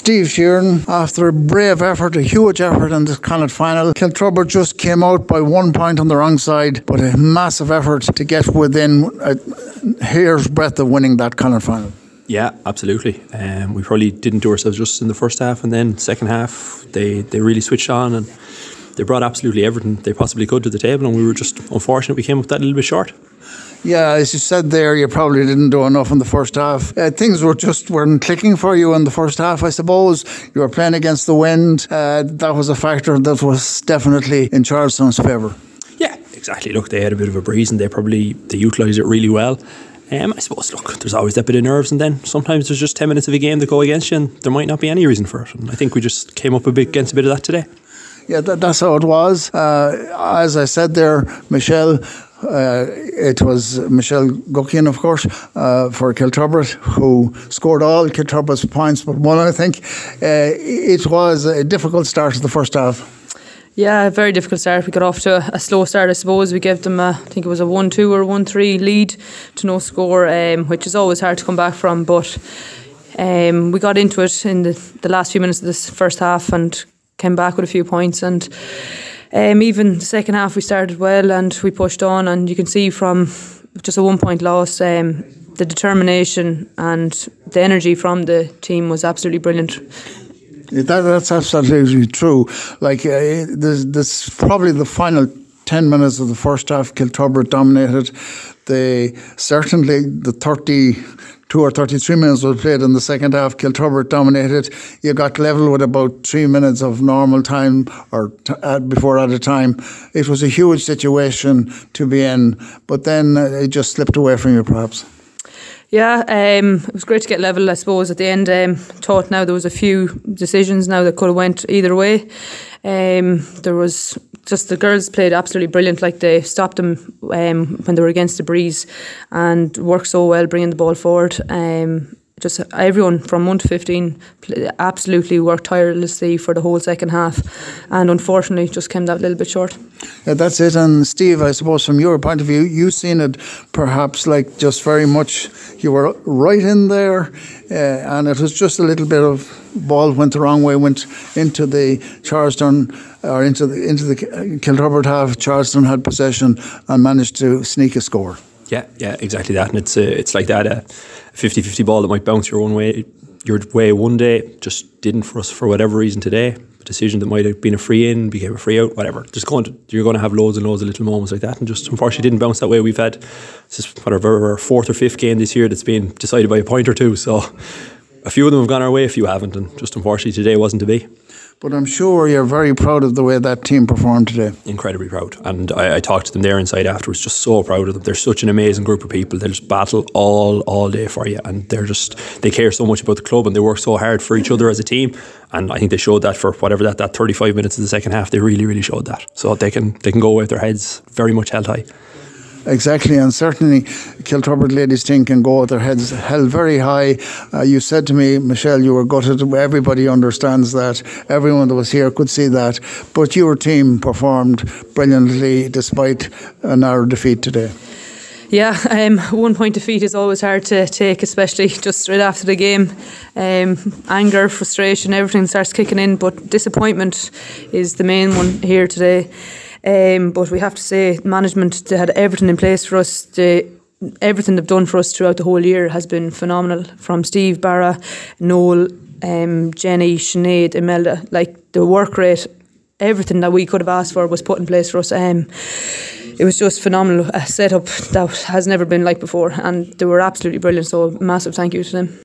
Steve Sheeran, after a brave effort, a huge effort in the Connacht final, Kiltubrid just came out by one point on the wrong side, but a massive effort to get within a hair's breadth of winning that Connacht final. Yeah, absolutely. Um, we probably didn't do ourselves just in the first half, and then second half they they really switched on and they brought absolutely everything they possibly could to the table, and we were just unfortunate we came up that little bit short. Yeah, as you said there, you probably didn't do enough in the first half. Uh, things were just weren't clicking for you in the first half, I suppose. You were playing against the wind. Uh, that was a factor that was definitely in Charlestown's favour. Yeah, exactly. Look, they had a bit of a breeze and they probably they utilised it really well. Um, I suppose, look, there's always that bit of nerves, and then sometimes there's just 10 minutes of a game that go against you, and there might not be any reason for it. And I think we just came up a bit against a bit of that today. Yeah, that, that's how it was. Uh, as I said there, Michelle, uh, it was Michelle Guckian, of course, uh, for Kiltubrid, who scored all Kiltubrid's points but one, I think. Uh, it was a difficult start to the first half. Yeah, a very difficult start. We got off to a, a slow start, I suppose. We gave them, a, I think it was a 1 2 or 1 3 lead to no score, um, which is always hard to come back from. But um, we got into it in the, the last few minutes of this first half and came back with a few points. And um, even the second half, we started well and we pushed on. And you can see from just a one point loss, um, the determination and the energy from the team was absolutely brilliant. That, that's absolutely true. Like, uh, this, this probably the final 10 minutes of the first half, Kiltubrid dominated. They certainly, the 32 or 33 minutes was played in the second half, Kiltubrid dominated. You got level with about three minutes of normal time or t- at, before at a time. It was a huge situation to be in, but then uh, it just slipped away from you, perhaps. Yeah, um, it was great to get level. I suppose at the end, um, thought now there was a few decisions now that could have went either way. Um, there was just the girls played absolutely brilliant. Like they stopped them um, when they were against the breeze and worked so well bringing the ball forward. Um, just everyone from 1 to 15 absolutely worked tirelessly for the whole second half and unfortunately just came that little bit short. Yeah, that's it. And Steve, I suppose from your point of view, you've seen it perhaps like just very much, you were right in there uh, and it was just a little bit of ball went the wrong way, went into the Charlestown or into the, into the Kiltubrid half. Charlestown had possession and managed to sneak a score. Yeah, yeah, exactly that. And it's uh, it's like that. Uh, 50-50 ball that might bounce your own way your way one day just didn't for us for whatever reason today. A decision that might have been a free in became a free out whatever. Just going to, you're going to have loads and loads of little moments like that. And just unfortunately didn't bounce that way. We've had this is whatever our fourth or fifth game this year that's been decided by a point or two. So a few of them have gone our way a few haven't. And just unfortunately today wasn't to be but I'm sure you're very proud of the way that team performed today. Incredibly proud. And I, I, talked to them there inside afterwards, just so proud of them. They're such an amazing group of people. They just battle all all day for you. And they're just, they care so much about the club and they work so hard for each other as a team. And I think they showed that for whatever that, that 35 minutes of the second half, they really, really showed that. So they can, they can go with their heads very much held high. Exactly, and certainly Kiltubrid ladies team can go with their heads held very high. Uh, you said to me, Michelle, you were gutted. Everybody understands that. Everyone that was here could see that. But your team performed brilliantly despite a narrow defeat today. Yeah, um, one point defeat is always hard to take, especially just straight after the game. Um, anger, frustration, everything starts kicking in, but disappointment is the main one here today. Um, but we have to say, management they had everything in place for us. They, everything they've done for us throughout the whole year has been phenomenal. From Steve, Barra, Noel, um, Jenny, Sinead, Imelda, like the work rate, everything that we could have asked for was put in place for us. Um, it was just phenomenal. A setup that has never been like before, and they were absolutely brilliant. So, massive thank you to them.